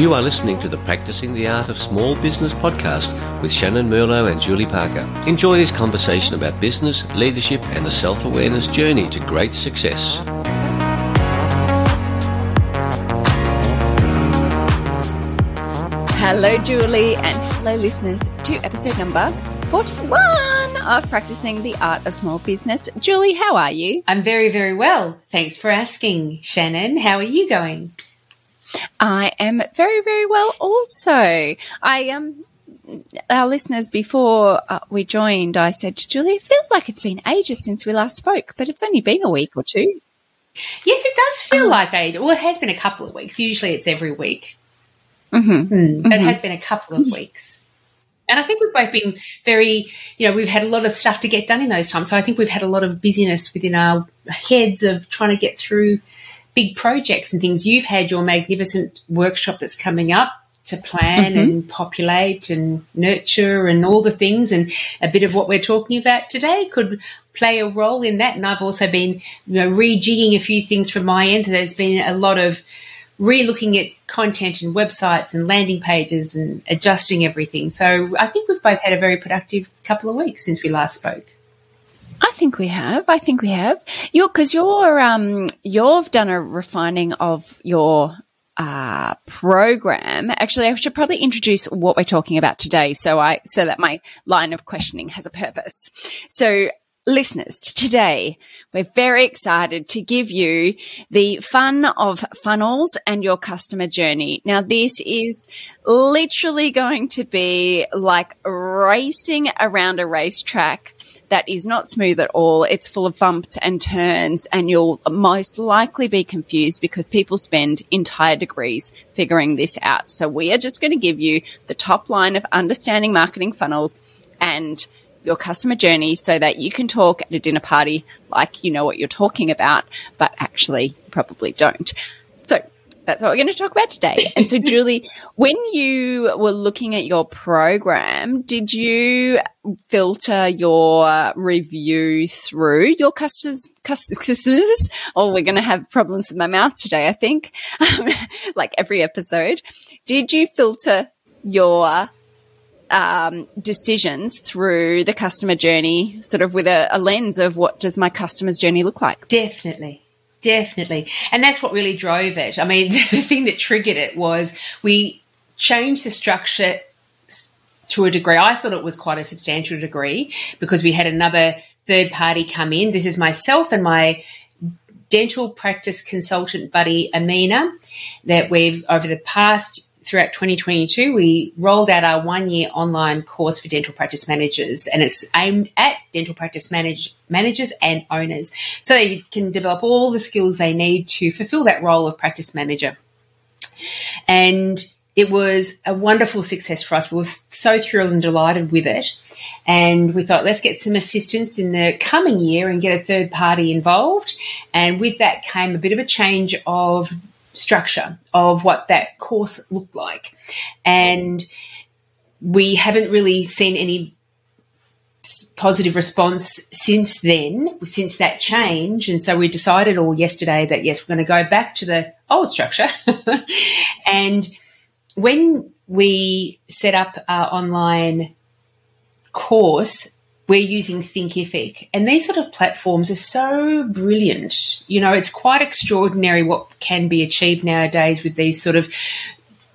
You are listening to the Practicing the Art of Small Business podcast with Shannon Merlo and Julie Parker. Enjoy this conversation about business, leadership, and the self awareness journey to great success. Hello, Julie, and hello, listeners, to episode number 41 of Practicing the Art of Small Business. Julie, how are you? I'm very, very well. Thanks for asking, Shannon. How are you going? I am very, very well also. I um our listeners before uh, we joined, I said to Julie, it feels like it's been ages since we last spoke, but it's only been a week or two. Yes, it does feel um, like ages. Well, it has been a couple of weeks. Usually it's every week. Mm-hmm. Mm, mm-hmm. It has been a couple of weeks. And I think we've both been very, you know, we've had a lot of stuff to get done in those times. So I think we've had a lot of busyness within our heads of trying to get through big projects and things. You've had your magnificent workshop that's coming up to plan mm-hmm. and populate and nurture and all the things. And a bit of what we're talking about today could play a role in that. And I've also been, you know, rejigging a few things from my end. There's been a lot of re-looking at content and websites and landing pages and adjusting everything. So I think we've both had a very productive couple of weeks since we last spoke. I think we have. I think we have. You're because you're um you've done a refining of your uh, program. Actually, I should probably introduce what we're talking about today, so I so that my line of questioning has a purpose. So, listeners, today we're very excited to give you the fun of funnels and your customer journey. Now, this is literally going to be like racing around a racetrack that is not smooth at all. It's full of bumps and turns, and you'll most likely be confused because people spend entire degrees figuring this out. So, we are just going to give you the top line of understanding marketing funnels and your customer journey so that you can talk at a dinner party like you know what you're talking about, but actually probably don't. So, that's what we're going to talk about today. And so, Julie, when you were looking at your program, did you filter your review through your customers? Customers? Oh, we're going to have problems with my mouth today, I think, like every episode. Did you filter your um, decisions through the customer journey, sort of with a, a lens of what does my customer's journey look like? Definitely. Definitely. And that's what really drove it. I mean, the thing that triggered it was we changed the structure to a degree. I thought it was quite a substantial degree because we had another third party come in. This is myself and my dental practice consultant buddy Amina that we've over the past throughout 2022, we rolled out our one year online course for dental practice managers, and it's aimed at dental practice manage, managers and owners so they can develop all the skills they need to fulfill that role of practice manager. And it was a wonderful success for us. We were so thrilled and delighted with it. And we thought, let's get some assistance in the coming year and get a third party involved. And with that came a bit of a change of structure of what that course looked like. And we haven't really seen any positive response since then, since that change. And so we decided all yesterday that yes, we're going to go back to the old structure. and when we set up our online course, we're using Thinkific. And these sort of platforms are so brilliant. You know, it's quite extraordinary what can be achieved nowadays with these sort of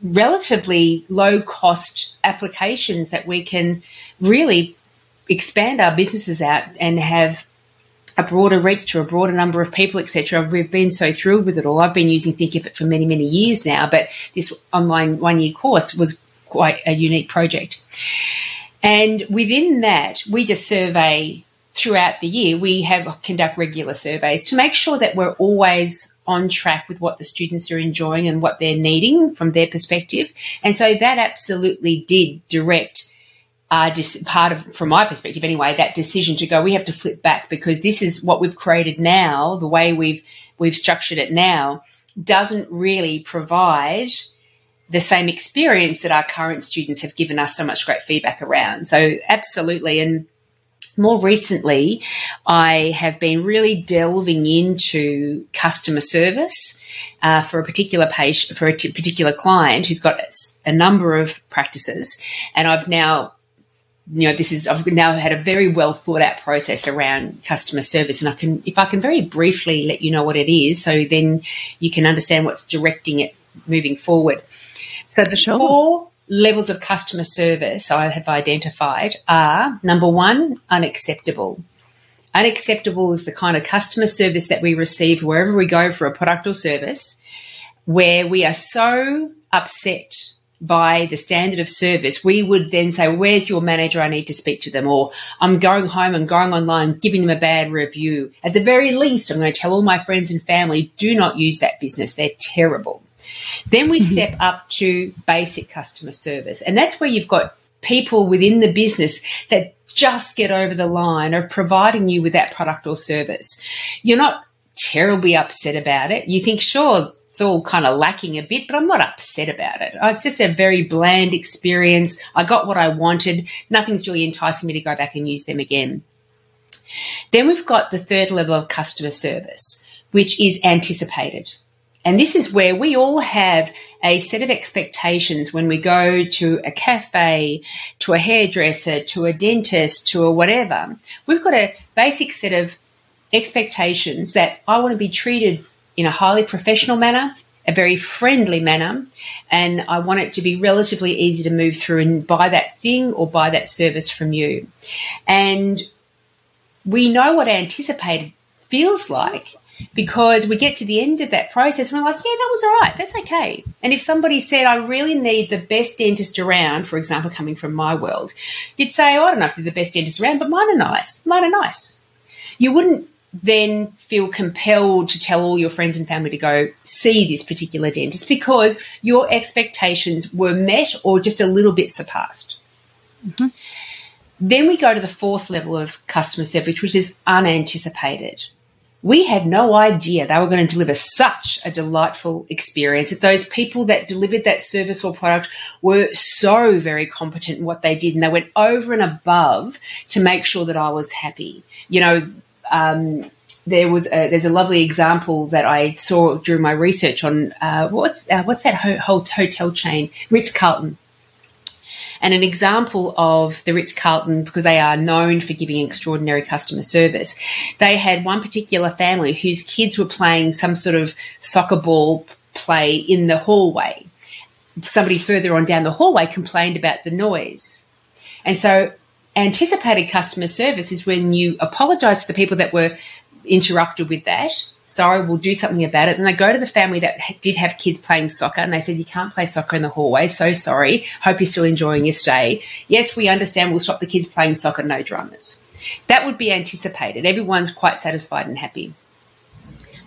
relatively low cost applications that we can really expand our businesses out and have a broader reach to a broader number of people, etc. We've been so thrilled with it all. I've been using Thinkific for many, many years now, but this online one year course was quite a unique project. And within that, we just survey throughout the year. We have conduct regular surveys to make sure that we're always on track with what the students are enjoying and what they're needing from their perspective. And so that absolutely did direct uh, part of, from my perspective anyway, that decision to go, we have to flip back because this is what we've created now, the way we've, we've structured it now doesn't really provide the same experience that our current students have given us so much great feedback around. So absolutely. And more recently, I have been really delving into customer service uh, for a particular patient, for a t- particular client who's got a number of practices, and I've now, you know, this is I've now had a very well thought out process around customer service, and I can, if I can very briefly let you know what it is, so then you can understand what's directing it moving forward. So the sure. four levels of customer service I have identified are number one, unacceptable. Unacceptable is the kind of customer service that we receive wherever we go for a product or service where we are so upset by the standard of service, we would then say, Where's your manager? I need to speak to them. Or I'm going home and going online, giving them a bad review. At the very least, I'm going to tell all my friends and family, do not use that business. They're terrible. Then we mm-hmm. step up to basic customer service. And that's where you've got people within the business that just get over the line of providing you with that product or service. You're not terribly upset about it. You think, sure, it's all kind of lacking a bit, but I'm not upset about it. It's just a very bland experience. I got what I wanted. Nothing's really enticing me to go back and use them again. Then we've got the third level of customer service, which is anticipated. And this is where we all have a set of expectations when we go to a cafe, to a hairdresser, to a dentist, to a whatever. We've got a basic set of expectations that I want to be treated in a highly professional manner, a very friendly manner, and I want it to be relatively easy to move through and buy that thing or buy that service from you. And we know what anticipated feels like because we get to the end of that process and we're like, yeah, that was all right. That's okay. And if somebody said, I really need the best dentist around, for example, coming from my world, you'd say, oh, I don't know if they're the best dentist around, but mine are nice. Mine are nice. You wouldn't then feel compelled to tell all your friends and family to go see this particular dentist because your expectations were met or just a little bit surpassed. Mm-hmm. Then we go to the fourth level of customer service, which is unanticipated we had no idea they were going to deliver such a delightful experience. That those people that delivered that service or product were so very competent in what they did, and they went over and above to make sure that I was happy. You know, um, there was a, there's a lovely example that I saw during my research on uh, what's uh, what's that ho- hotel chain Ritz Carlton and an example of the Ritz Carlton, because they are known for giving extraordinary customer service, they had one particular family whose kids were playing some sort of soccer ball play in the hallway. Somebody further on down the hallway complained about the noise. And so anticipated customer service is when you apologize to the people that were interrupted with that sorry, we'll do something about it. And they go to the family that did have kids playing soccer and they said, you can't play soccer in the hallway. So sorry. Hope you're still enjoying your stay. Yes, we understand. We'll stop the kids playing soccer. No dramas. That would be anticipated. Everyone's quite satisfied and happy.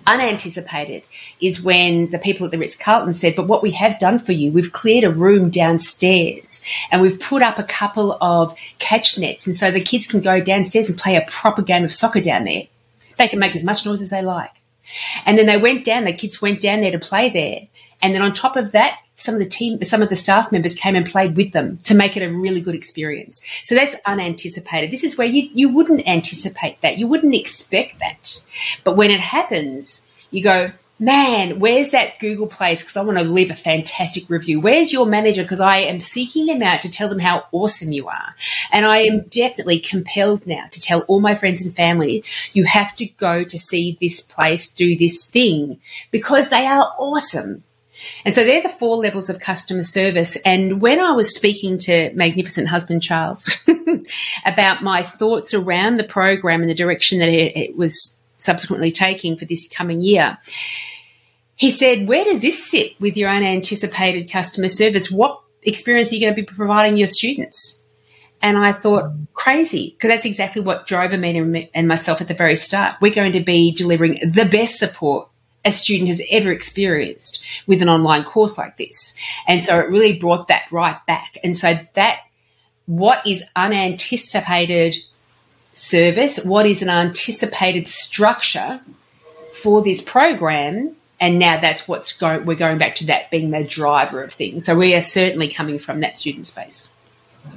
Unanticipated is when the people at the Ritz Carlton said, But what we have done for you, we've cleared a room downstairs and we've put up a couple of catch nets. And so the kids can go downstairs and play a proper game of soccer down there. They can make as much noise as they like. And then they went down, the kids went down there to play there. And then on top of that, some of the team, some of the staff members came and played with them to make it a really good experience. So that's unanticipated. This is where you, you wouldn't anticipate that. You wouldn't expect that. But when it happens, you go, man, where's that Google place? Because I want to leave a fantastic review. Where's your manager? Because I am seeking him out to tell them how awesome you are. And I am definitely compelled now to tell all my friends and family, you have to go to see this place, do this thing, because they are awesome. And so they're the four levels of customer service. And when I was speaking to magnificent husband Charles about my thoughts around the program and the direction that it, was subsequently taking for this coming year. He said, Where does this sit with your unanticipated customer service? What experience are you going to be providing your students? And I thought, crazy, because that's exactly what drove Amina and myself at the very start. We're going to be delivering the best support a student has ever experienced with an online course like this. And so it really brought that right back. And so that, what is unanticipated service, what is an anticipated structure for this program. And now that's what's going, we're going back to that being the driver of things. So we are certainly coming from that student space.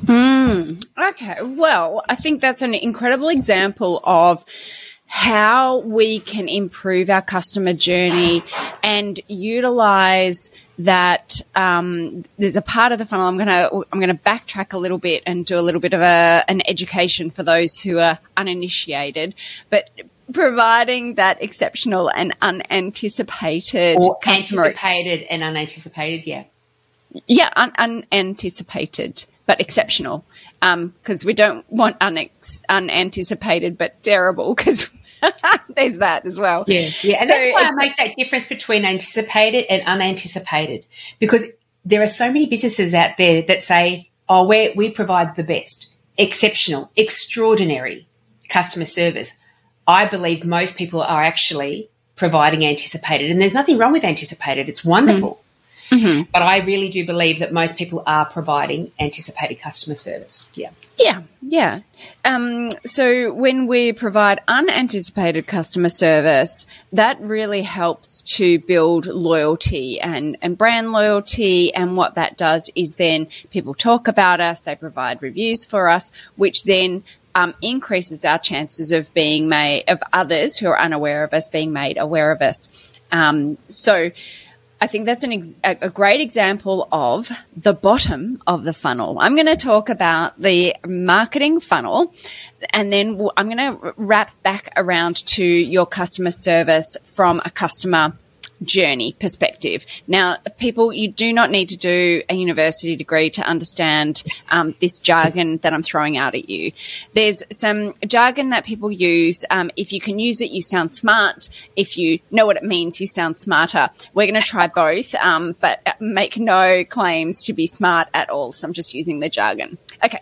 Mm, okay. Well, I think that's an incredible example of how we can improve our customer journey and utilize that um, there's a part of the funnel I'm going to I'm going to backtrack a little bit and do a little bit of a, an education for those who are uninitiated but providing that exceptional and unanticipated or customer anticipated and unanticipated yeah. Yeah un- unanticipated but exceptional. Because um, we don't want unex- unanticipated but terrible because There's that as well. Yeah, yeah, and so that's why I make that difference between anticipated and unanticipated because there are so many businesses out there that say, "Oh, we we provide the best, exceptional, extraordinary customer service." I believe most people are actually providing anticipated, and there's nothing wrong with anticipated. It's wonderful. Mm. Mm-hmm. But I really do believe that most people are providing anticipated customer service. Yeah. Yeah, yeah. Um, so when we provide unanticipated customer service, that really helps to build loyalty and, and brand loyalty. And what that does is then people talk about us, they provide reviews for us, which then um, increases our chances of being made, of others who are unaware of us being made aware of us. Um, so, I think that's an a great example of the bottom of the funnel. I'm going to talk about the marketing funnel and then I'm going to wrap back around to your customer service from a customer journey perspective. Now, people, you do not need to do a university degree to understand um, this jargon that I'm throwing out at you. There's some jargon that people use. Um, if you can use it, you sound smart. If you know what it means, you sound smarter. We're going to try both, um, but make no claims to be smart at all. So I'm just using the jargon. Okay.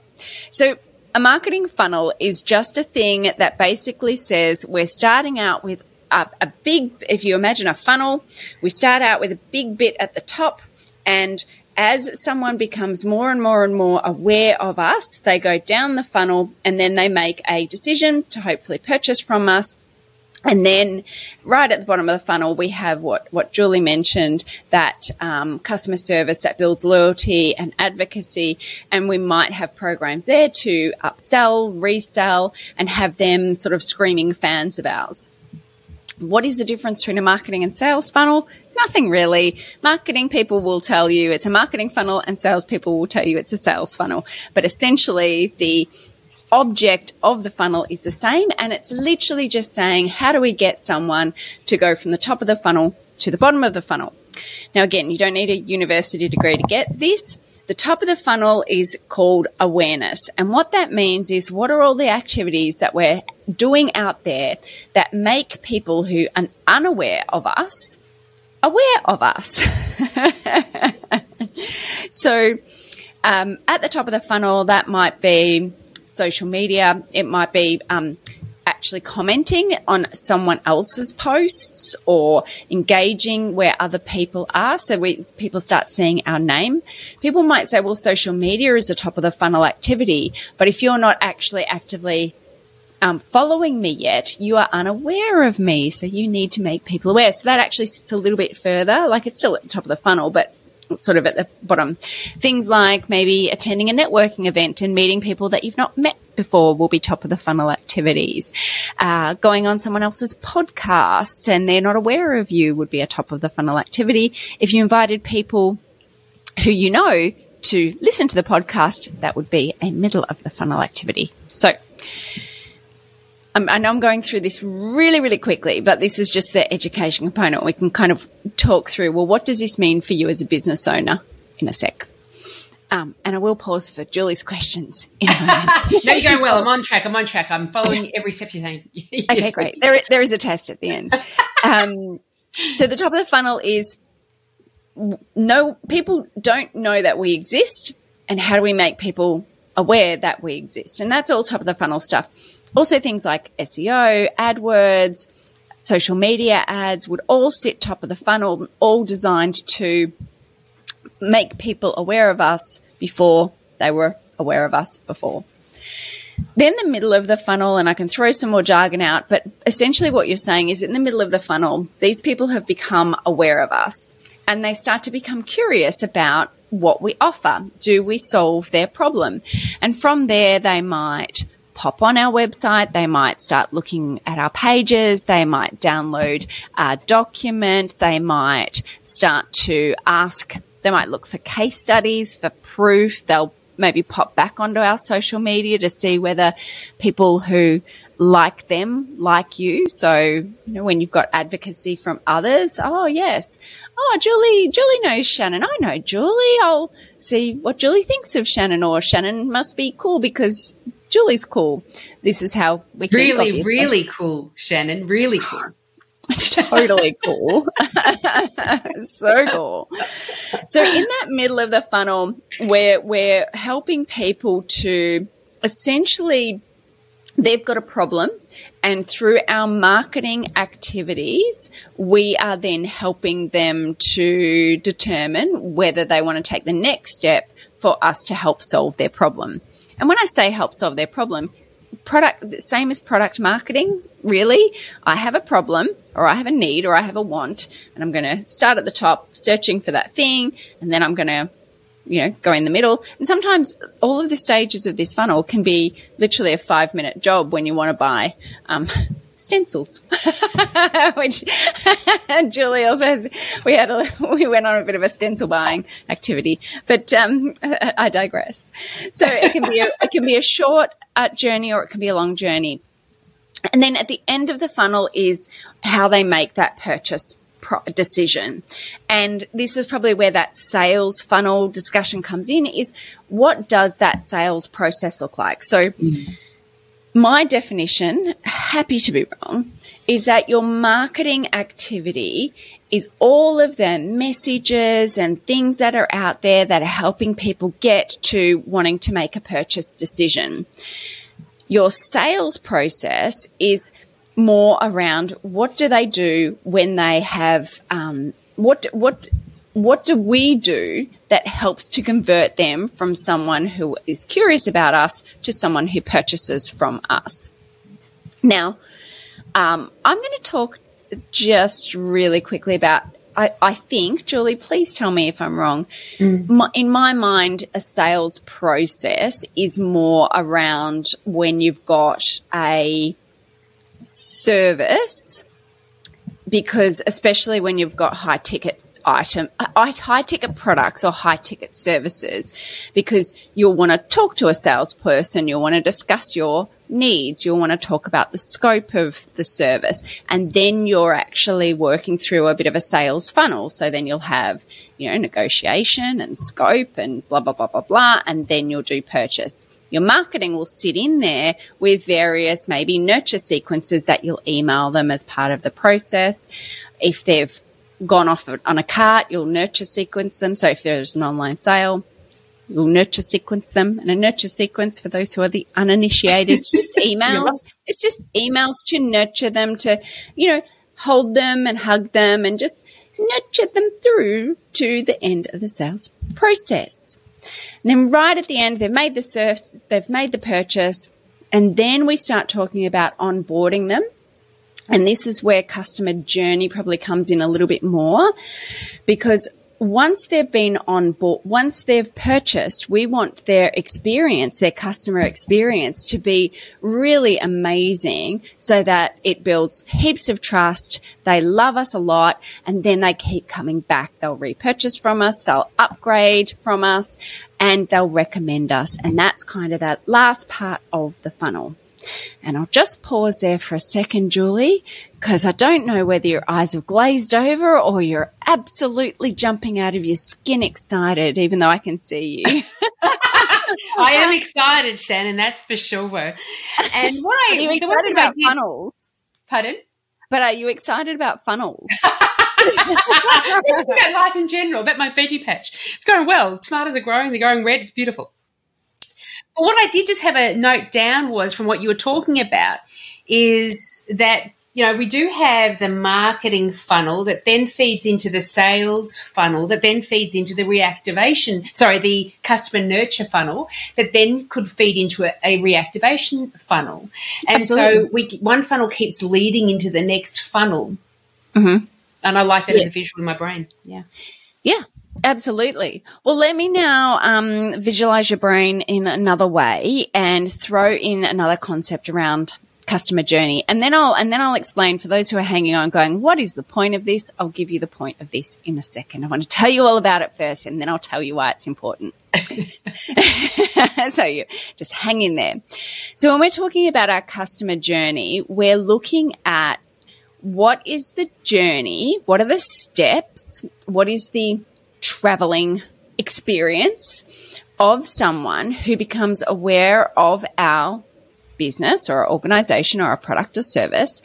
So a marketing funnel is just a thing that basically says we're starting out with a, a big, if you imagine a funnel, we start out with a big bit at the top and as someone becomes more and more and more aware of us, they go down the funnel and then they make a decision to hopefully purchase from us. And then right at the bottom of the funnel, we have what, what Julie mentioned, that um, customer service that builds loyalty and advocacy. And we might have programs there to upsell, resell, and have them sort of screaming fans of ours. What is the difference between a marketing and sales funnel? Nothing really. Marketing people will tell you it's a marketing funnel and sales people will tell you it's a sales funnel. But essentially the object of the funnel is the same and it's literally just saying how do we get someone to go from the top of the funnel to the bottom of the funnel. Now again, you don't need a university degree to get this. The top of the funnel is called awareness. And what that means is what are all the activities that we're doing out there that make people who are unaware of us aware of us? so, um, at the top of the funnel, that might be social media. It might be um, actually commenting on someone else's posts or engaging where other people are. So we, people start seeing our name. People might say, well, social media is a top of the funnel activity, but if you're not actually actively um, following me yet, you are unaware of me. So you need to make people aware. So that actually sits a little bit further, like it's still at the top of the funnel, but sort of at the bottom. Things like maybe attending a networking event and meeting people that you've not met before will be top of the funnel activities. Uh, going on someone else's podcast and they're not aware of you would be a top of the funnel activity. If you invited people who you know to listen to the podcast, that would be a middle of the funnel activity. So, I know I'm going through this really, really quickly, but this is just the education component. We can kind of talk through, well, what does this mean for you as a business owner in a sec? Um, and I will pause for Julie's questions in a moment. no, you're going well. I'm on track. I'm on track. I'm following every step you're saying. okay, great. There, there is a test at the end. Um, so the top of the funnel is no people don't know that we exist, and how do we make people aware that we exist? And that's all top of the funnel stuff. Also, things like SEO, AdWords, social media ads would all sit top of the funnel, all designed to make people aware of us before they were aware of us before. Then the middle of the funnel, and I can throw some more jargon out, but essentially what you're saying is in the middle of the funnel, these people have become aware of us and they start to become curious about what we offer? Do we solve their problem? And from there, they might pop on our website. They might start looking at our pages. They might download a document. They might start to ask, they might look for case studies for proof. They'll maybe pop back onto our social media to see whether people who like them like you. So, you know, when you've got advocacy from others, oh, yes. Oh, Julie, Julie knows Shannon. I know Julie. I'll see what Julie thinks of Shannon or Shannon must be cool because Julie's cool. This is how we can really, think, really cool, Shannon. Really cool. totally cool. so cool. So in that middle of the funnel, where we're helping people to essentially they've got a problem and through our marketing activities, we are then helping them to determine whether they want to take the next step for us to help solve their problem. And when I say help solve their problem, product, same as product marketing, really. I have a problem or I have a need or I have a want and I'm going to start at the top searching for that thing and then I'm going to you know, go in the middle. And sometimes all of the stages of this funnel can be literally a five minute job when you want to buy um, stencils, which Julie also has. We had a, we went on a bit of a stencil buying activity, but um, I digress. So it can be a, it can be a short uh, journey or it can be a long journey. And then at the end of the funnel is how they make that purchase decision. And this is probably where that sales funnel discussion comes in is what does that sales process look like? So mm my definition, happy to be wrong, is that your marketing activity is all of the messages and things that are out there that are helping people get to wanting to make a purchase decision. Your sales process is more around what do they do when they have um, what what what do we do that helps to convert them from someone who is curious about us to someone who purchases from us? Now, um, I'm going to talk just really quickly about. I, I, think, Julie, please tell me if I'm wrong. Mm. My, in my mind, a sales process is more around when you've got a service, because especially when you've got high ticket item, uh, high ticket products or high ticket services because you'll want to talk to a salesperson, you'll want to discuss your needs, you'll want to talk about the scope of the service, and then you're actually working through a bit of a sales funnel. So then you'll have, you know, negotiation and scope and blah, blah, blah, blah, blah, and then you'll do purchase. Your marketing will sit in there with various maybe nurture sequences that you'll email them as part of the process. If they've gone off on a cart, you'll nurture sequence them. So if there's an online sale, you'll nurture sequence them. And a nurture sequence, for those who are the uninitiated, just emails. yeah. It's just emails to nurture them, to, you know, hold them and hug them and just nurture them through to the end of the sales process. And then right at the end, they've made the surf, they've made the purchase, and then we start talking about onboarding them and this is where customer journey probably comes in a little bit more because once they've been on board, once they've purchased, we want their experience, their customer experience to be really amazing so that it builds heaps of trust. They love us a lot and then they keep coming back. They'll repurchase from us. They'll upgrade from us and they'll recommend us. And that's kind of that last part of the funnel. And I'll just pause there for a second, Julie, because I don't know whether your eyes have glazed over or you're absolutely jumping out of your skin excited, even though I can see you. I am excited, Shannon, that's for sure. And what are you excited about did, funnels? Pardon? But are you excited about funnels? about life in general, about my veggie patch. It's going well. Tomatoes are growing, they're going red, it's beautiful what I did just have a note down was from what you were talking about is that you know we do have the marketing funnel that then feeds into the sales funnel that then feeds into the reactivation sorry the customer nurture funnel that then could feed into a, a reactivation funnel and Absolutely. so we one funnel keeps leading into the next funnel mm-hmm. and I like that yes. as a visual in my brain yeah yeah Absolutely. Well, let me now um, visualize your brain in another way and throw in another concept around customer journey. And then I'll, and then I'll explain for those who are hanging on going, what is the point of this? I'll give you the point of this in a second. I want to tell you all about it first and then I'll tell you why it's important. so you just hang in there. So when we're talking about our customer journey, we're looking at what is the journey? What are the steps? What is the traveling experience of someone who becomes aware of our business or our organization or a product or service.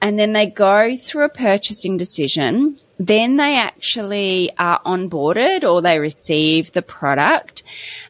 And then they go through a purchasing decision. Then they actually are onboarded or they receive the product.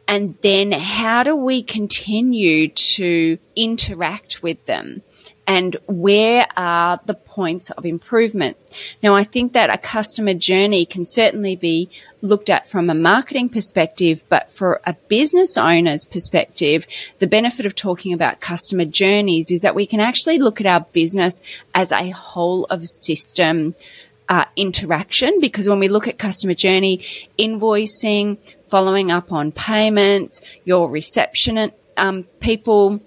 And then how do we continue to interact with them? And where are the points of improvement? Now, I think that a customer journey can certainly be looked at from a marketing perspective, but for a business owner's perspective, the benefit of talking about customer journeys is that we can actually look at our business as a whole of system uh, interaction because when we look at customer journey, invoicing, following up on payments, your reception um, people,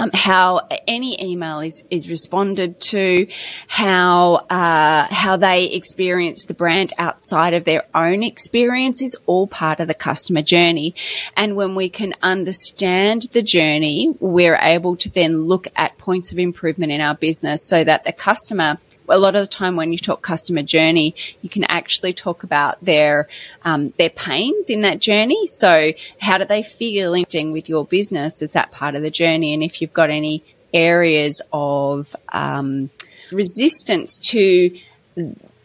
um, how any email is, is responded to, how uh, how they experience the brand outside of their own experience is all part of the customer journey. And when we can understand the journey, we're able to then look at points of improvement in our business so that the customer a lot of the time when you talk customer journey, you can actually talk about their um, their pains in that journey. So how do they feel interacting with your business? Is that part of the journey? And if you've got any areas of um, resistance to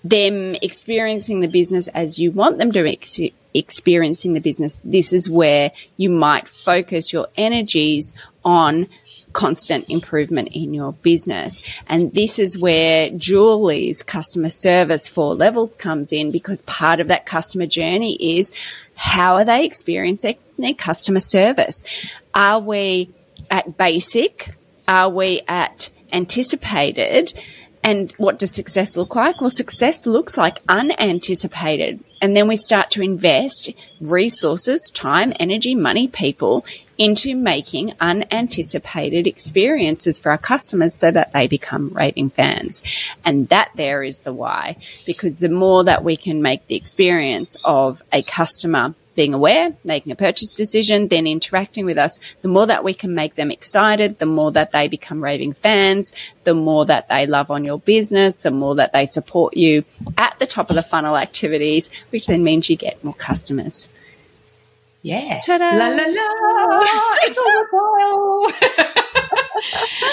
them experiencing the business as you want them to ex- experiencing the business, this is where you might focus your energies on constant improvement in your business. And this is where Julie's customer service four levels comes in because part of that customer journey is how are they experiencing their customer service? Are we at basic? Are we at anticipated? And what does success look like? Well, success looks like unanticipated. And then we start to invest resources, time, energy, money, people into making unanticipated experiences for our customers so that they become raving fans. And that there is the why, because the more that we can make the experience of a customer being aware, making a purchase decision, then interacting with us, the more that we can make them excited, the more that they become raving fans, the more that they love on your business, the more that they support you at the top of the funnel activities, which then means you get more customers. Yeah. Ta-da. La la la. it's all worthwhile.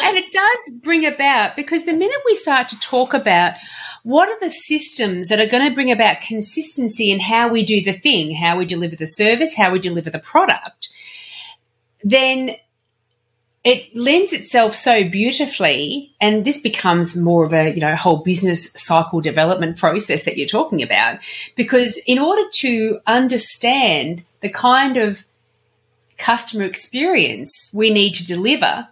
and it does bring about because the minute we start to talk about what are the systems that are going to bring about consistency in how we do the thing, how we deliver the service, how we deliver the product, then it lends itself so beautifully and this becomes more of a you know whole business cycle development process that you're talking about because in order to understand the kind of customer experience we need to deliver,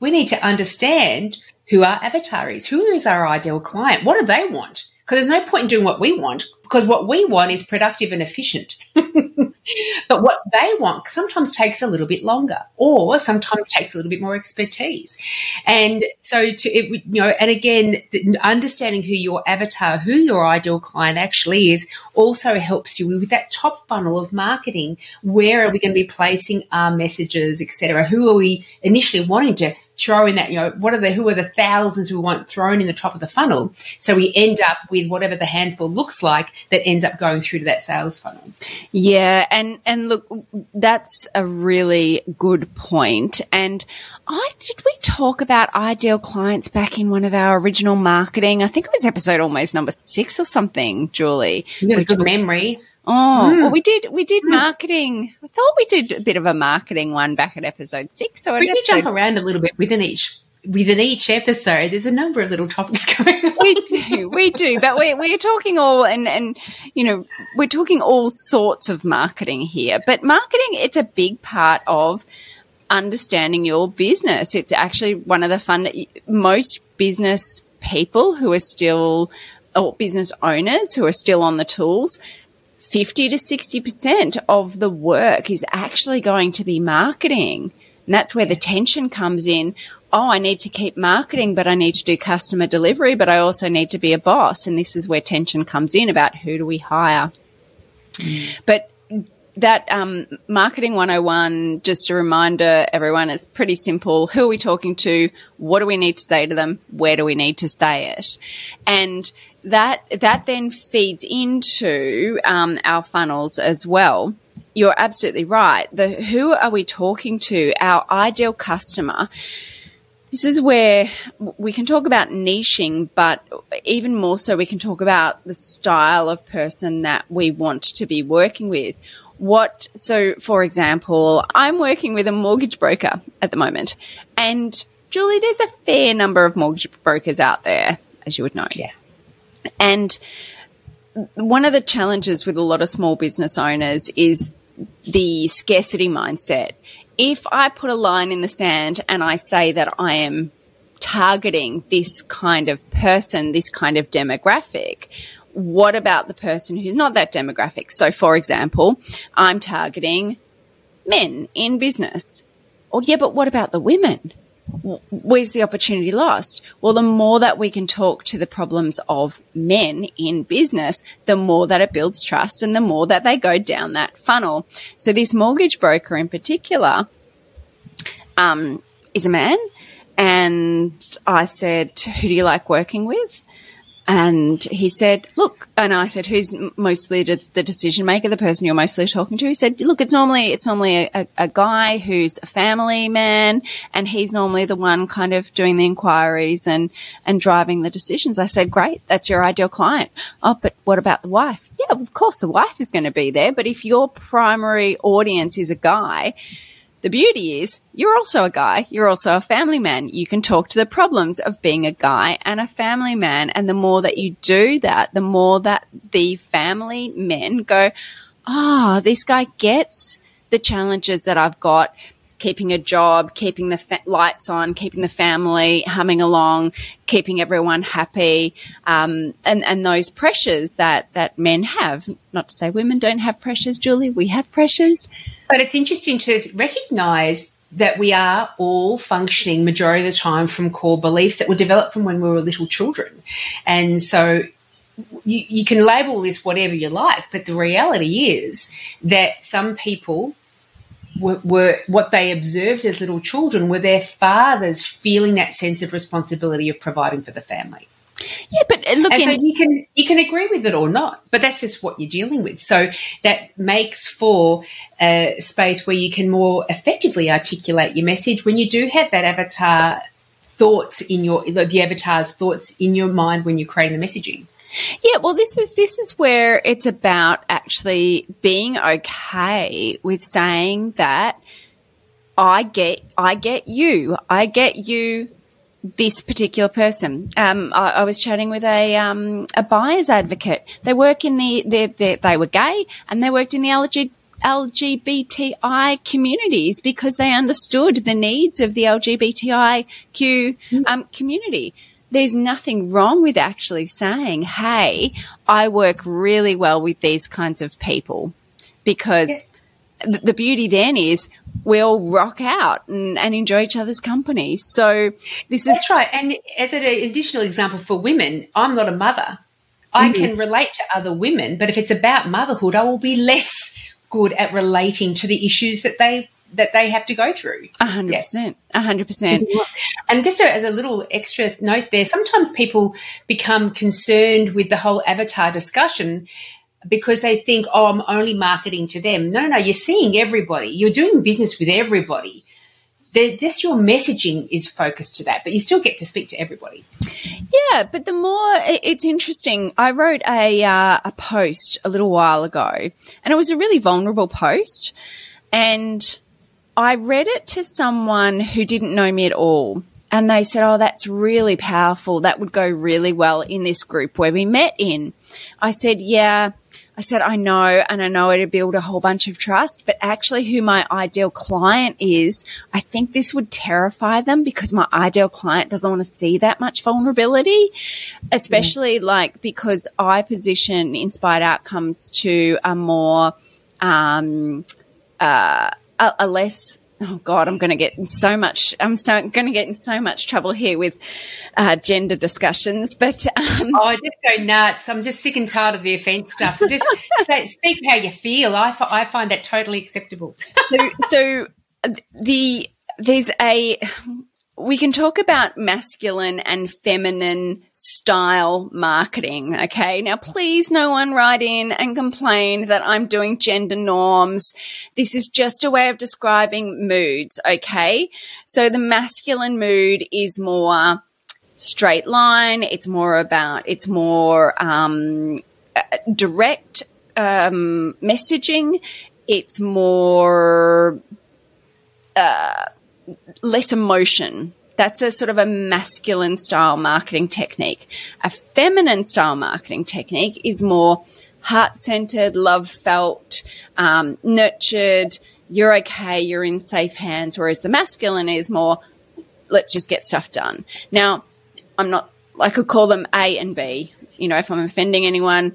we need to understand who our avatar is, who is our ideal client, what do they want? Because there's no point in doing what we want because what we want is productive and efficient. but what they want sometimes takes a little bit longer or sometimes takes a little bit more expertise. And so to, it, you know, and again, understanding who your avatar, who your ideal client actually is also helps you with that top funnel of marketing. Where are we going to be placing our messages, etc.? Who are we initially wanting to throw in that, you know, what are the, who are the thousands we want thrown in the top of the funnel? So we end up with whatever the handful looks like that ends up going through to that sales funnel. Yeah. And, and look, that's a really good point. And I, did we talk about ideal clients back in one of our original marketing? I think it was episode almost number six or something, Julie. You got a good memory. Oh, mm. well, we did we did mm. marketing. I thought we did a bit of a marketing one back at episode six. So we did jump around a little bit within each within each episode. There's a number of little topics going. on. We do, we do, but we're we're talking all and and you know we're talking all sorts of marketing here. But marketing, it's a big part of understanding your business. It's actually one of the fun most business people who are still or business owners who are still on the tools 50 to 60% of the work is actually going to be marketing. And that's where the tension comes in. Oh, I need to keep marketing, but I need to do customer delivery, but I also need to be a boss. And this is where tension comes in about who do we hire. Mm. But that um, marketing 101 just a reminder everyone it's pretty simple who are we talking to what do we need to say to them where do we need to say it and that that then feeds into um, our funnels as well. You're absolutely right. The who are we talking to? Our ideal customer. This is where we can talk about niching, but even more so, we can talk about the style of person that we want to be working with. What so for example i'm working with a mortgage broker at the moment. And julie there's a fair number of mortgage brokers out there as you would know. Yeah and one of the challenges with a lot of small business owners is the scarcity mindset if i put a line in the sand and i say that i am targeting this kind of person this kind of demographic what about the person who's not that demographic? So, for example, I'm targeting men in business. Oh, yeah, but what about the women? Where's the opportunity lost? Well, the more that we can talk to the problems of men in business, the more that it builds trust and the more that they go down that funnel. So, this mortgage broker in particular um, is a man. And I said, Who do you like working with? And he said, look, and I said, who's mostly the decision maker, the person you're mostly talking to? He said, look, it's normally, it's normally a, a, guy who's a family man and he's normally the one kind of doing the inquiries and, and driving the decisions. I said, great. That's your ideal client. Oh, but what about the wife? Yeah, of course the wife is going to be there. But if your primary audience is a guy, the beauty is you're also a guy. You're also a family man. You can talk to the problems of being a guy and a family man. And the more that you do that, the more that the family men go, Ah, oh, this guy gets the challenges that I've got keeping a job, keeping the fa- lights on, keeping the family humming along, keeping everyone happy, um, and and those pressures that that men have. Not to say women don't have pressures, Julie. We have pressures, but it's interesting to recognise that we are all functioning majority of the time from core beliefs that were developed from when we were little children, and so. You, you can label this whatever you like, but the reality is that some people were, were, what they observed as little children were their fathers feeling that sense of responsibility of providing for the family. Yeah, but uh, look, and so you can you can agree with it or not, but that's just what you're dealing with. So that makes for a space where you can more effectively articulate your message when you do have that avatar thoughts in your the avatar's thoughts in your mind when you're creating the messaging. Yeah, well, this is this is where it's about actually being okay with saying that I get I get you, I get you. This particular person. Um, I, I, was chatting with a um, a buyer's advocate. They work in the they they were gay and they worked in the LG, LGBTI communities because they understood the needs of the LGBTIQ um, community there's nothing wrong with actually saying, Hey, I work really well with these kinds of people because yeah. the beauty then is we all rock out and, and, enjoy each other's company. So this That's is right. And as an additional example for women, I'm not a mother. I mm-hmm. can relate to other women, but if it's about motherhood, I will be less good at relating to the issues that they that they have to go through. A hundred percent. A hundred percent. And just as a little extra note there, sometimes people become concerned with the whole avatar discussion because they think, oh, I'm only marketing to them. No, no, no. You're seeing everybody. You're doing business with everybody. The, just your messaging is focused to that, but you still get to speak to everybody. Yeah, but the more it's interesting, I wrote a uh, a post a little while ago, and it was a really vulnerable post, and I read it to someone who didn't know me at all. And they said, Oh, that's really powerful. That would go really well in this group where we met in. I said, Yeah. I said, I know, and I know it'd build a whole bunch of trust, but actually who my ideal client is, I think this would terrify them because my ideal client doesn't want to see that much vulnerability, especially like because I position inspired outcomes to a more, um, uh, a, a less oh god i'm going to get in so much i'm so going to get in so much trouble here with uh, gender discussions but um, oh i just go nuts. I'm just sick and tired of the offence stuff. So just say, speak how you feel. I, f- I find that totally acceptable. So so uh, the there's a we can talk about masculine and feminine style marketing. Okay. Now, please no one write in and complain that I'm doing gender norms. This is just a way of describing moods. Okay. So the masculine mood is more straight line. It's more about, it's more, um, direct, um, messaging. It's more, uh, less emotion. That's a sort of a masculine style marketing technique. A feminine style marketing technique is more heart centered, love felt, um, nurtured. You're okay. You're in safe hands. Whereas the masculine is more, let's just get stuff done. Now, I'm not, I could call them A and B. You know, if I'm offending anyone,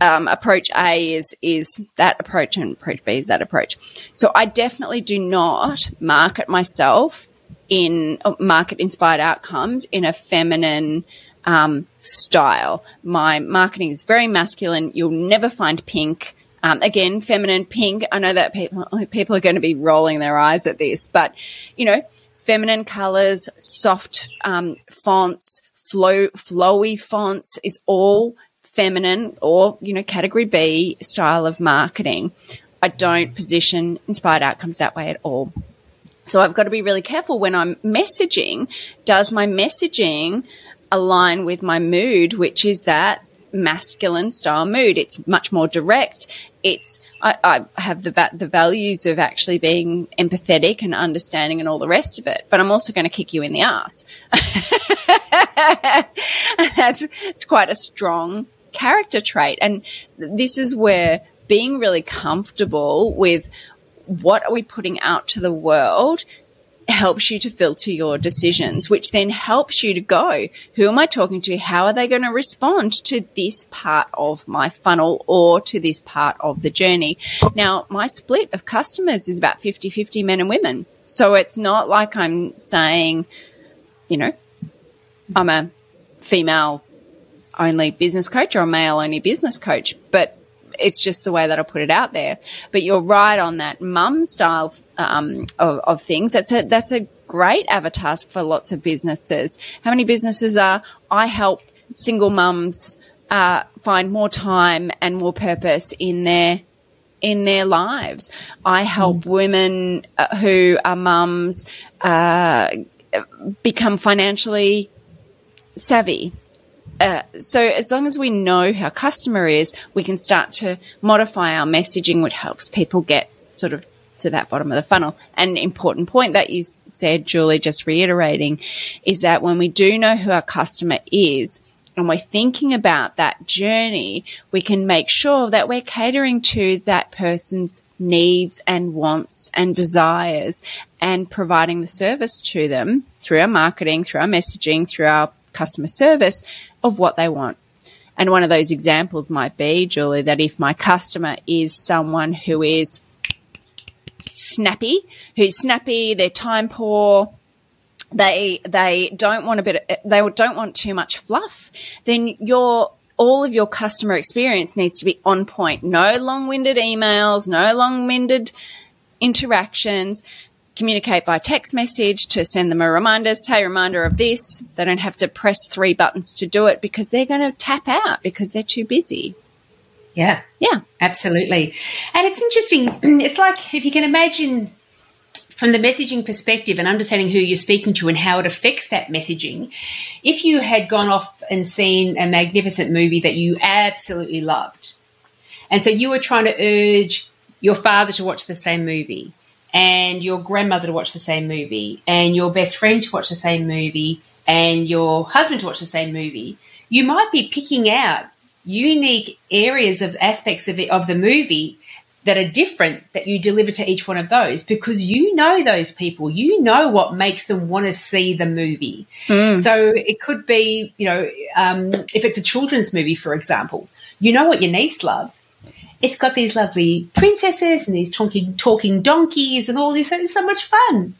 um, approach A is is that approach and approach B is that approach. So I definitely do not market myself in market inspired outcomes in a feminine um, style. My marketing is very masculine. You'll never find pink. Um, again, feminine pink. I know that people people are going to be rolling their eyes at this, but you know, feminine colors, soft um, fonts, flow flowy fonts is all feminine or, you know, category B style of marketing. I don't position inspired outcomes that way at all. So I've got to be really careful when I'm messaging. Does my messaging align with my mood, which is that masculine style mood? It's much more direct. It's I, I have the the values of actually being empathetic and understanding and all the rest of it, but I'm also going to kick you in the ass. That's it's quite a strong character trait. And this is where being really comfortable with what are we putting out to the world helps you to filter your decisions, which then helps you to go, who am I talking to? How are they going to respond to this part of my funnel or to this part of the journey? Now, my split of customers is about 50 50 men and women. So it's not like I'm saying, you know, I'm a female only business coach or a male only business coach, but it's just the way that I put it out there. But you're right on that mum style um, of, of, things. That's a that's a great avatar for lots of businesses. How many businesses are? I help single mums uh, find more time and more purpose in their in their lives. I help mm. women uh, who are mums uh, become financially savvy uh, so as long as we know who our customer is, we can start to modify our messaging, which helps people get sort of to that bottom of the funnel. An important point that you said, Julie, just reiterating, is that when we do know who our customer is, and we're thinking about that journey, we can make sure that we're catering to that person's needs and wants and desires and providing the service to them through our marketing, through our messaging, through our customer service of what they want. And one of those examples might be, Julie, that if my customer is someone who is snappy, who's snappy, they're time poor, they they don't want a bit they don't want too much fluff, then your all of your customer experience needs to be on point. No long-winded emails, no long-winded interactions communicate by text message to send them a reminder, hey, reminder of this. They don't have to press three buttons to do it because they're going to tap out because they're too busy. Yeah. Yeah. Absolutely. And it's interesting. It's like if you can imagine from the messaging perspective and understanding who you're speaking to and how it affects that messaging, if you had gone off and seen a magnificent movie that you absolutely loved, and so you were trying to urge your father to watch the same movie, and your grandmother to watch the same movie and your best friend to watch the same movie and your husband to watch the same movie, you might be picking out unique areas of aspects of it, of the movie that are different that you deliver to each one of those because you know those people. You know what makes them want to see the movie. Mm. so it could be you know um, if it's a children's movie for example you know what your niece loves it's got these lovely princesses and these talking talking donkeys and all this it's so much fun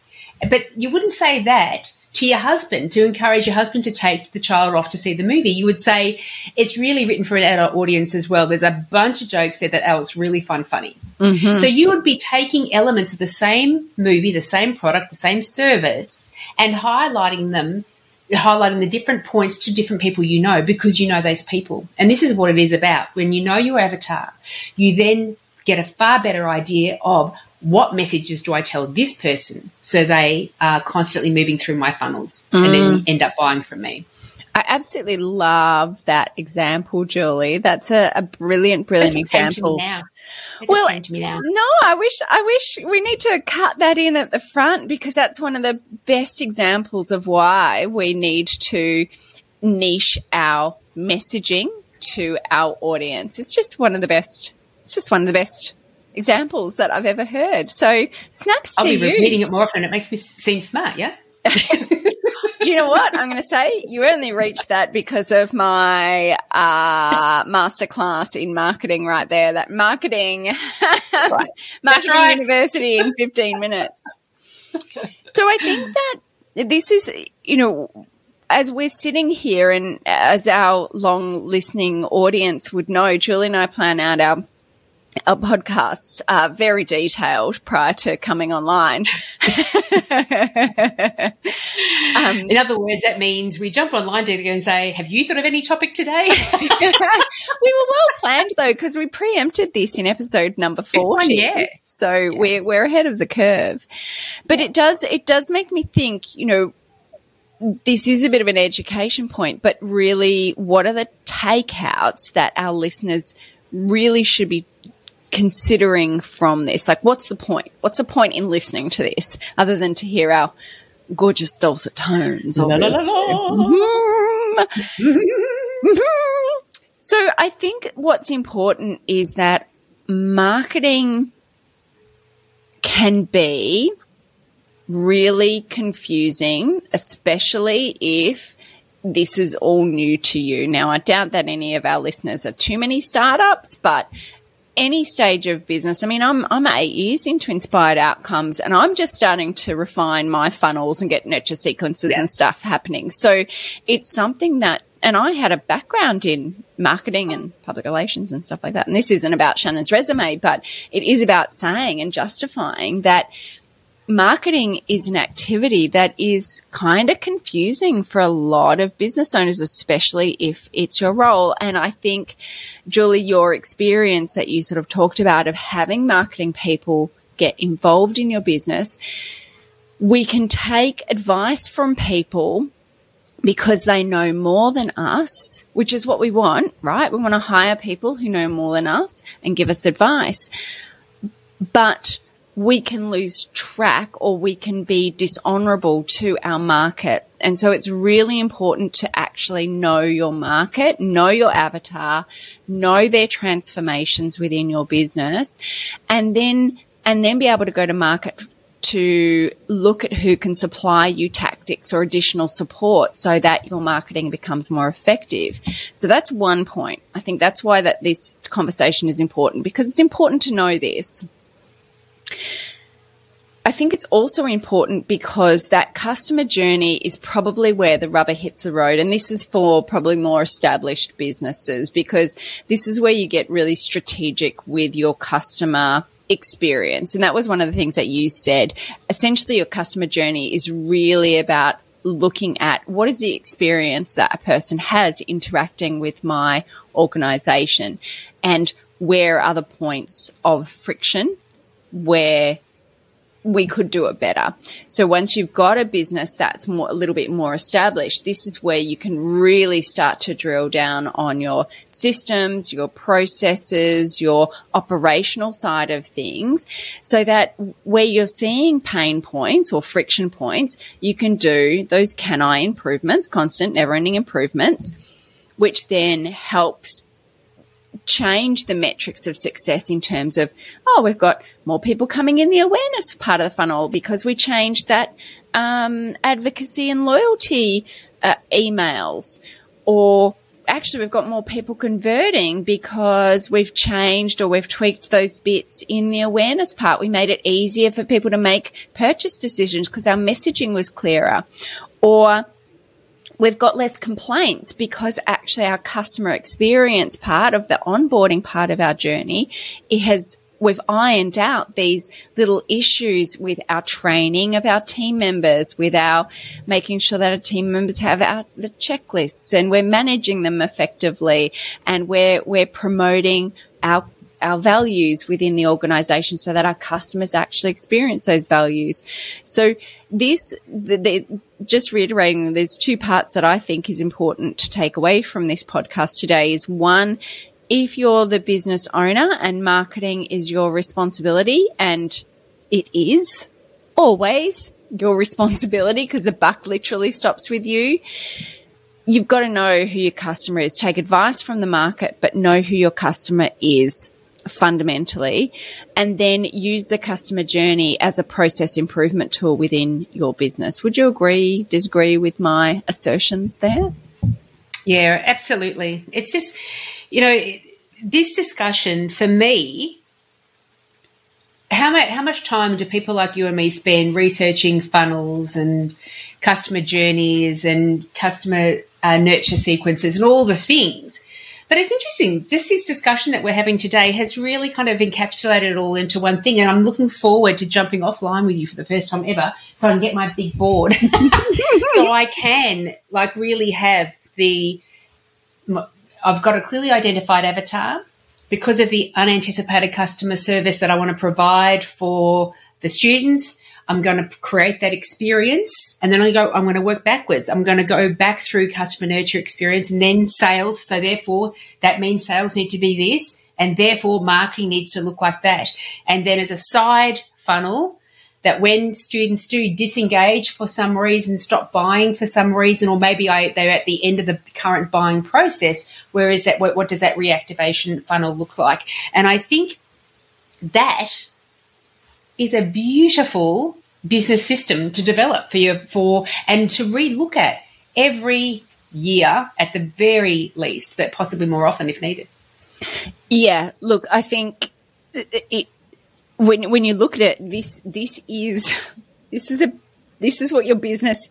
but you wouldn't say that to your husband to encourage your husband to take the child off to see the movie. You would say it's really written for an adult audience as well. There's a bunch of jokes there that else really fun, funny. Mm-hmm. So you would be taking elements of the same movie, the same product, the same service, and highlighting them, highlighting the different points to different people you know because you know those people. And this is what it is about. When you know your avatar, you then get a far better idea of what messages do I tell this person so they are constantly moving through my funnels mm. and then mm. end up buying from me? I absolutely love that example, Julie. That's a, a brilliant, brilliant example. Well, no, I wish, I wish we need to cut that in at the front because that's one of the best examples of why we need to niche our messaging to our audience. It's just one of the best. It's just one of the best examples that I've ever heard. So snaps I'll to be you. repeating it more often. It makes me seem smart. Yeah. Do you know what I'm going to say? You only reached that because of my uh, masterclass in marketing, right there. That marketing, right. marketing right. university in 15 minutes. So I think that this is, you know, as we're sitting here and as our long listening audience would know, Julie and I plan out our our podcasts are very detailed prior to coming online. um, In other words, that means we jump online to and say, Have you thought of any topic today? we were well planned though, because we preempted this in episode number 40. One, yeah. So yeah. we're, we're ahead of the curve. But yeah. it does, it does make me think, you know, this is a bit of an education point, but really, what are the takeouts that our listeners really should be considering from this? Like, what's the point? What's the point in listening to this other than to hear our gorgeous dulcet tones? La, la, la, so I think what's important is that marketing can be really confusing, especially if this is all new to you. Now, I doubt that any of our listeners are too many startups, but any stage of business. I mean, I'm, I'm eight years into inspired outcomes and I'm just starting to refine my funnels and get nurture sequences yeah. and stuff happening. So it's something that, and I had a background in marketing and public relations and stuff like that. And this isn't about Shannon's resume, but it is about saying and justifying that marketing is an activity that is kind of confusing for a lot of business owners, especially if it's your role. And I think, Julie, your experience that you sort of talked about of having marketing people get involved in your business, we can take advice from people because they know more than us, which is what we want, right? We want to hire people who know more than us and give us advice. But we can lose track or we can be dishonorable to our market. And so it's really important to actually know your market, know your avatar, know their transformations within your business and then, and then be able to go to market to look at who can supply you tactics or additional support so that your marketing becomes more effective. So that's one point. I think that's why that this conversation is important because it's important to know this. I think it's also important because that customer journey is probably where the rubber hits the road. And this is for probably more established businesses because this is where you get really strategic with your customer experience. And that was one of the things that you said. Essentially, your customer journey is really about looking at what is the experience that a person has interacting with my organization and where are the points of friction where we could do it better. So once you've got a business that's more, a little bit more established, this is where you can really start to drill down on your systems, your processes, your operational side of things so that where you're seeing pain points or friction points, you can do those CANI improvements, constant never ending improvements, which then helps changed the metrics of success in terms of, oh, we've got more people coming in the awareness part of the funnel because we changed that um, advocacy and loyalty uh, emails. Or actually, we've got more people converting because we've changed or we've tweaked those bits in the awareness part. We made it easier for people to make purchase decisions because our messaging was clearer. Or we've got less complaints because actually our customer experience part of the onboarding part of our journey, it has we've ironed out these little issues with our training of our team members, with our making sure that our team members have our the checklists and we're managing them effectively and we're we're promoting our our values within the organization so that our customers actually experience those values. So this, the, the, just reiterating, there's two parts that I think is important to take away from this podcast today is one, if you're the business owner and marketing is your responsibility and it is always your responsibility because the buck literally stops with you. You've got to know who your customer is. Take advice from the market, but know who your customer is fundamentally, and then use the customer journey as a process improvement tool within your business. Would you agree, disagree with my assertions there? Yeah, absolutely. It's just, you know, this discussion for me. How much, how much time do people like you and me spend researching funnels and customer journeys and customer uh, nurture sequences and all the things? But it's interesting, just this discussion that we're having today has really kind of encapsulated it all into one thing. And I'm looking forward to jumping offline with you for the first time ever so I can get my big board. so I can like really have the, I've got a clearly identified avatar because of the unanticipated customer service that I want to provide for the students I'm going to create that experience and then I go, I'm going to work backwards. I'm going to go back through customer nurture experience and then sales. So therefore that means sales need to be this and therefore marketing needs to look like that. And then as a side funnel, that when students do disengage for some reason, stop buying for some reason, or maybe I, they're at the end of the current buying process, where is that? What, what does that reactivation funnel look like? And I think that is a beautiful business system to develop for you for and to relook at every year at the very least, but possibly more often if needed. Yeah, look, I think it, it, when when you look at it, this this is this is a this is what your business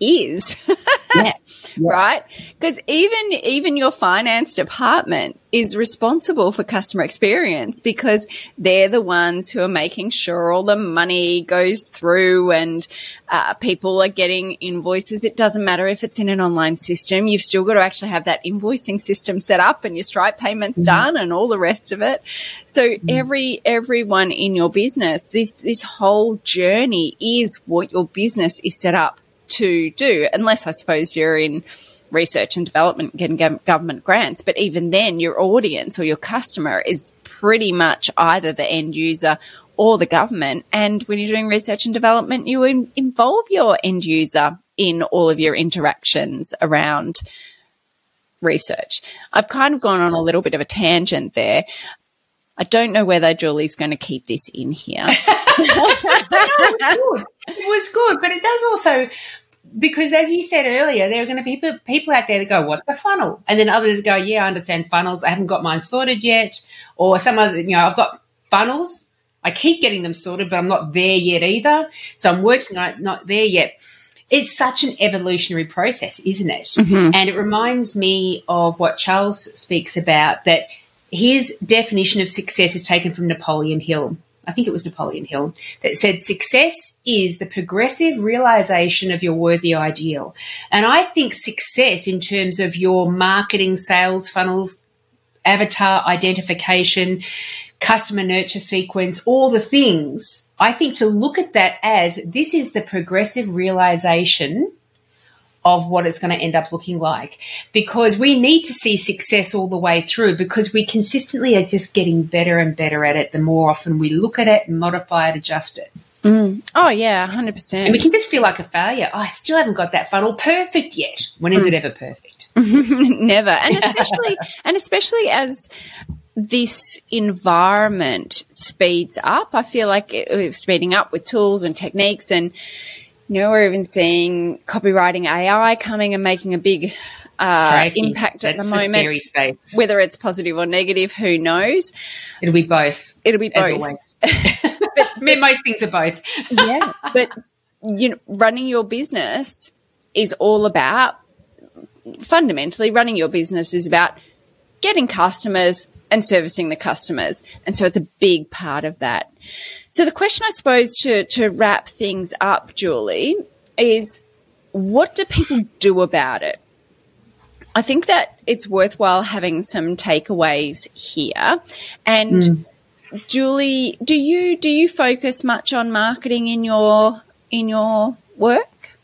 is. yeah. yeah. Right? Because even even your finance department is responsible for customer experience because they're the ones who are making sure all the money goes through and uh, people are getting invoices. It doesn't matter if it's in an online system. You've still got to actually have that invoicing system set up and your Stripe payments mm-hmm. done and all the rest of it. So mm-hmm. every everyone in your business, this this whole journey is what your business is set up to do, unless I suppose you're in research and development getting government grants. But even then, your audience or your customer is pretty much either the end user or the government. And when you're doing research and development, you in- involve your end user in all of your interactions around research. I've kind of gone on a little bit of a tangent there. I don't know whether Julie's going to keep this in here. it, was it was good, but it does also because as you said earlier, there are going to be people, people out there that go, "What's a funnel?" And then others go, "Yeah, I understand funnels. I haven't got mine sorted yet." Or some other, you know, I've got funnels. I keep getting them sorted, but I'm not there yet either. So I'm working on it, not there yet. It's such an evolutionary process, isn't it? Mm-hmm. And it reminds me of what Charles speaks about that his definition of success is taken from Napoleon Hill. I think it was Napoleon Hill, that said success is the progressive realization of your worthy ideal. And I think success in terms of your marketing, sales funnels, avatar identification, customer nurture sequence, all the things, I think to look at that as this is the progressive realization of what it's going to end up looking like because we need to see success all the way through because we consistently are just getting better and better at it the more often we look at it and modify it adjust it mm. oh yeah 100% and we can just feel like a failure oh, i still haven't got that funnel perfect yet when is mm. it ever perfect Never. And especially and especially as this environment speeds up, I feel like it's speeding up with tools and techniques and you know, we're even seeing copywriting AI coming and making a big uh, impact at the moment. Space. Whether it's positive or negative, who knows? It'll be both. It'll be both. but, but most things are both. yeah, but you know, running your business is all about fundamentally running your business is about getting customers and servicing the customers, and so it's a big part of that. So the question, I suppose, to, to wrap things up, Julie, is what do people do about it? I think that it's worthwhile having some takeaways here. And mm. Julie, do you do you focus much on marketing in your in your work?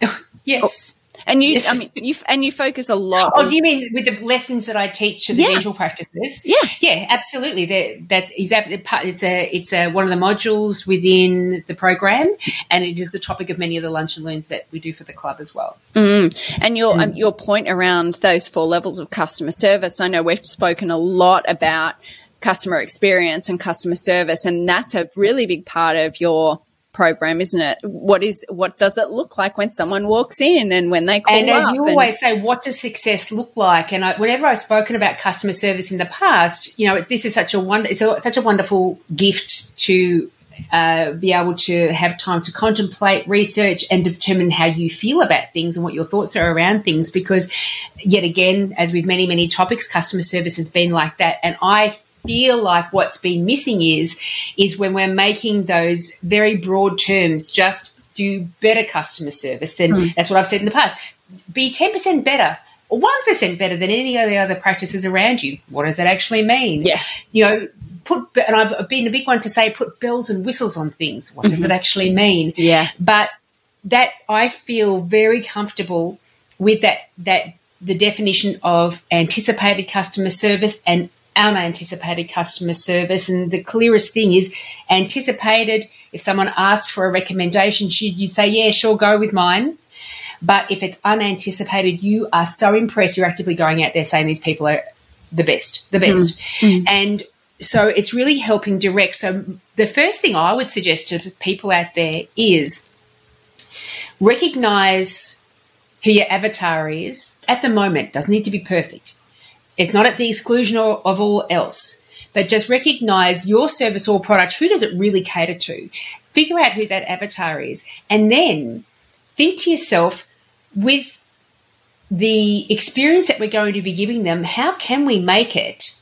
yes. And you, yes. I mean, you and you focus a lot. Oh, do you mean with the lessons that I teach at the yeah. dental practices? Yeah, yeah, absolutely. That that is it's a it's a one of the modules within the program, and it is the topic of many of the lunch and learns that we do for the club as well. Mm. And your mm. um, your point around those four levels of customer service, I know we've spoken a lot about customer experience and customer service, and that's a really big part of your program, isn't it? What is what does it look like when someone walks in and when they call and as you always say, what does success look like? And I, whenever I've spoken about customer service in the past, you know, this is such a wonder, it's a, such a wonderful gift to uh, be able to have time to contemplate, research, and determine how you feel about things and what your thoughts are around things. Because, yet again, as with many, many topics, customer service has been like that. And I feel like what's been missing is is when we're making those very broad terms just do better customer service then mm. that's what I've said in the past. Be 10% better or 1% better than any of the other practices around you. What does that actually mean? Yeah. You know put and I've been a big one to say put bells and whistles on things. What does mm-hmm. it actually mean? Yeah. But that I feel very comfortable with that that the definition of anticipated customer service and unanticipated customer service. And the clearest thing is anticipated. If someone asked for a recommendation, you'd say, yeah, sure, go with mine. But if it's unanticipated, you are so impressed, you're actively going out there saying these people are the best, the best. Mm. And so it's really helping direct. So the first thing I would suggest to people out there is recognize who your avatar is at the moment. Doesn't need to be perfect. It's not at the exclusion of, all else, but just recognize your service or product. Who does it really cater to? Figure out who that avatar is, and then think to yourself with the experience that we're going to be giving them, how can we make it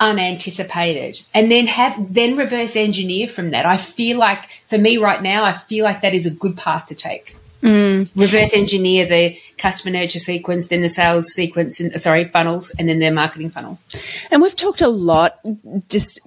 unanticipated and then have then reverse engineer from that i feel like for me right now i feel like that is a good path to take Mm. Reverse engineer the customer nurture sequence, then the sales sequence, and, sorry, funnels, and then their marketing funnel. And we've talked a lot, just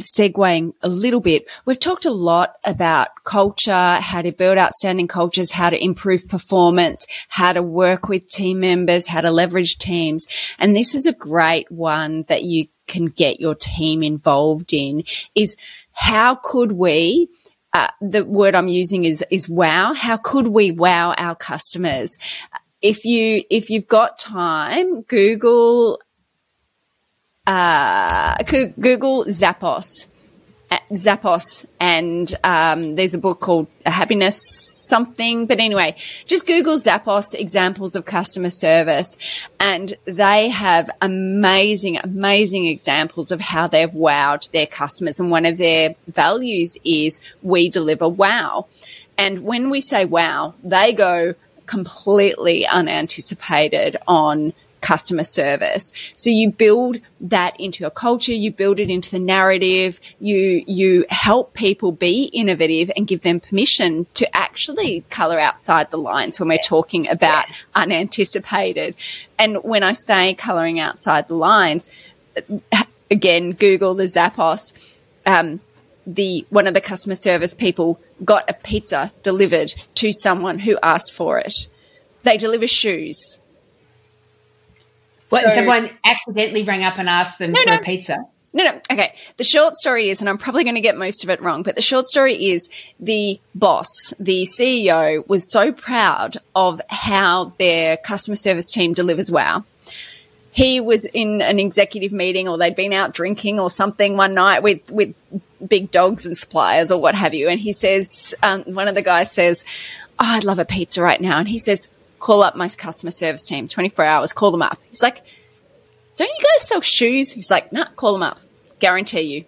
segueing a little bit, we've talked a lot about culture, how to build outstanding cultures, how to improve performance, how to work with team members, how to leverage teams. And this is a great one that you can get your team involved in is how could we uh, the word I'm using is is wow. How could we wow our customers? If you if you've got time, Google uh, Google Zappos Zappos, and um, there's a book called Happiness something. But anyway, just Google Zappos examples of customer service, and they have amazing, amazing examples of how they've wowed their customers. And one of their values is we deliver wow. And when we say wow, they go completely unanticipated on customer service. So you build that into your culture, you build it into the narrative, you you help people be innovative and give them permission to actually color outside the lines when we're talking about unanticipated. And when I say coloring outside the lines, again, Google the Zappos. Um, the one of the customer service people got a pizza delivered to someone who asked for it. They deliver shoes what, so, someone accidentally rang up and asked them no, for no. a pizza? No, no. Okay. The short story is, and I'm probably going to get most of it wrong, but the short story is the boss, the CEO, was so proud of how their customer service team delivers wow. he was in an executive meeting or they'd been out drinking or something one night with, with big dogs and suppliers or what have you. And he says, um, one of the guys says, oh, I'd love a pizza right now. And he says, call up my customer service team, 24 hours, call them up. He's like, don't you guys sell shoes? He's like, nah, call them up. Guarantee you.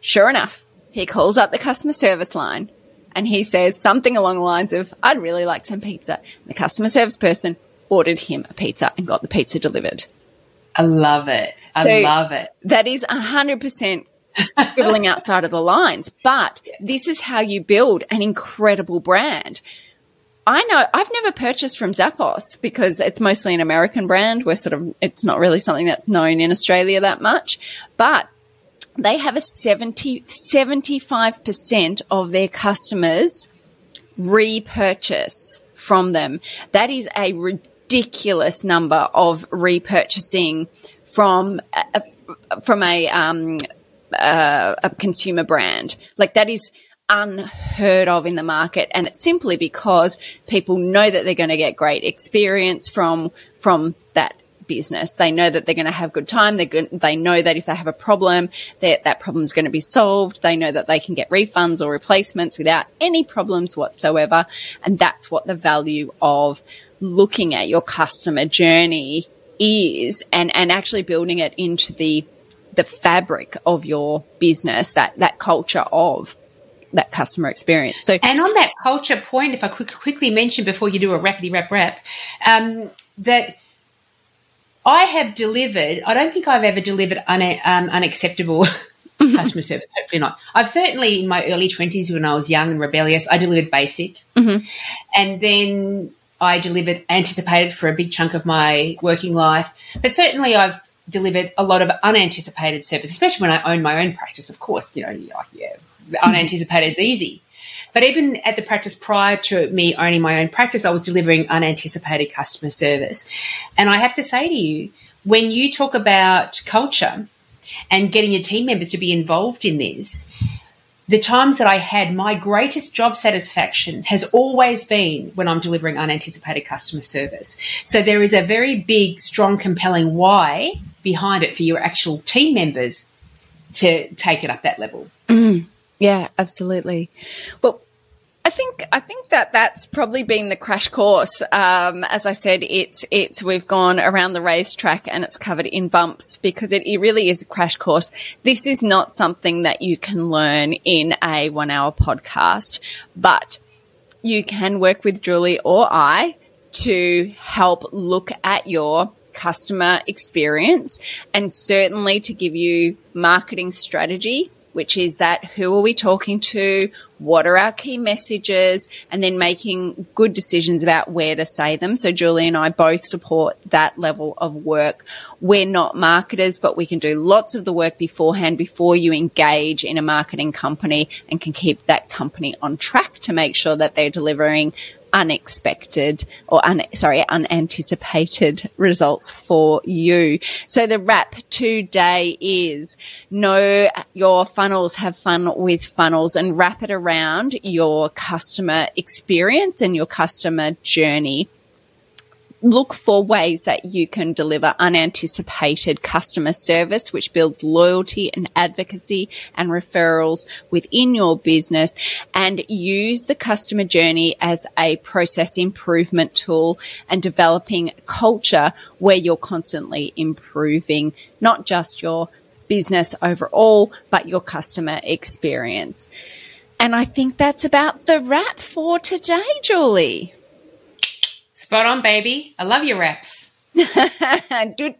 Sure enough, he calls up the customer service line and he says something along the lines of, I'd really like some pizza. And the customer service person ordered him a pizza and got the pizza delivered. I love it. I so love it. That is 100% scribbling outside of the lines. But this is how you build an incredible brand. I know I've never purchased from Zappos because it's mostly an American brand. We're sort of, it's not really something that's known in Australia that much, but they have a 70, 75% of their customers repurchase from them. That is a ridiculous number of repurchasing from, a, from a, um, uh, a consumer brand. Like that is, unheard of in the market. And it's simply because people know that they're going to get great experience from, from that business. They know that they're going to have good time. They they know that if they have a problem, that that problem is going to be solved. They know that they can get refunds or replacements without any problems whatsoever. And that's what the value of looking at your customer journey is and, and actually building it into the the fabric of your business, that that culture of that customer experience. So, and on that culture point, if I quick, quickly mention before you do a rapidy rap rap, um, that I have delivered. I don't think I've ever delivered un- um, unacceptable. customer service, hopefully not. I've certainly in my early 20s when I was young and rebellious, I delivered basic. Mm-hmm. And then I delivered anticipated for a big chunk of my working life. But certainly I've delivered a lot of unanticipated service, especially when I own my own practice, of course, you know, yeah, unanticipated is easy. But even at the practice prior to me owning my own practice, I was delivering unanticipated customer service. And I have to say to you, when you talk about culture and getting your team members to be involved in this, the times that I had my greatest job satisfaction has always been when I'm delivering unanticipated customer service. So there is a very big, strong, compelling why behind it for your actual team members to take it up that level. Mm. Yeah, absolutely. Well, I think I think that that's probably been the crash course. Um, as I said, it's it's we've gone around the racetrack and it's covered in bumps because it, it really is a crash course. This is not something that you can learn in a one hour podcast, but you can work with Julie or I to help look at your customer experience and certainly to give you marketing strategy which is that who are we talking to? What are our key messages? And then making good decisions about where to say them. So Julie and I both support that level of work. We're not marketers, but we can do lots of the work beforehand before you engage in a marketing company and can keep that company on track to make sure that they're delivering unexpected or un, sorry, unanticipated results for you. So the wrap today is know your funnels, have fun with funnels and wrap it around your customer experience and your customer journey look for ways that you can deliver unanticipated customer service, which builds loyalty and advocacy and referrals within your business and use the customer journey as a process improvement tool and developing culture where you're constantly improving not just your business overall, but your customer experience. And I think that's about the wrap for today, Julie. Spot on, baby. I love your reps. it's, a bit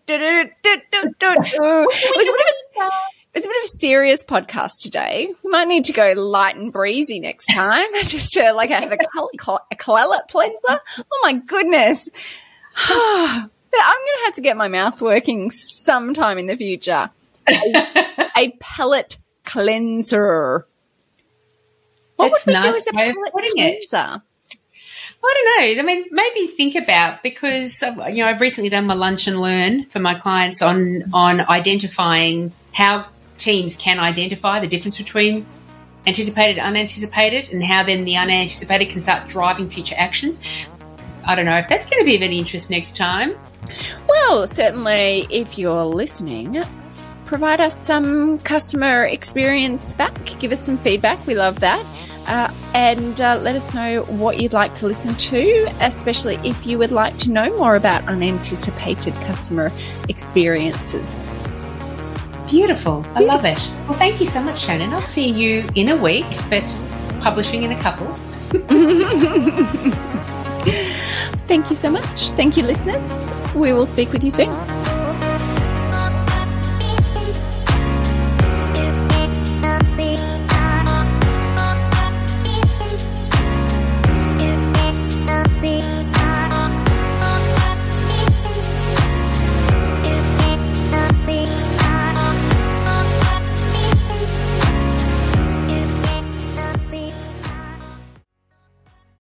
of a serious podcast today. We might need to go light and breezy next time. Just to like have a, a palate cleanser. Oh my goodness. I'm going to have to get my mouth working sometime in the future. A, a palate cleanser. What That's would we nice do as a palate cleanser? It. I don't know. I mean, maybe think about because you know I've recently done my lunch and learn for my clients on on identifying how teams can identify the difference between anticipated and unanticipated and how then the unanticipated can start driving future actions. I don't know if that's going to be of any interest next time. Well, certainly, if you're listening, provide us some customer experience back. Give us some feedback. We love that. Uh, and uh, let us know what you'd like to listen to, especially if you would like to know more about unanticipated customer experiences. Beautiful. I love it. Well, thank you so much, Shannon. I'll see you in a week, but publishing in a couple. Thank you so much. Thank you, listeners. We will speak with you soon.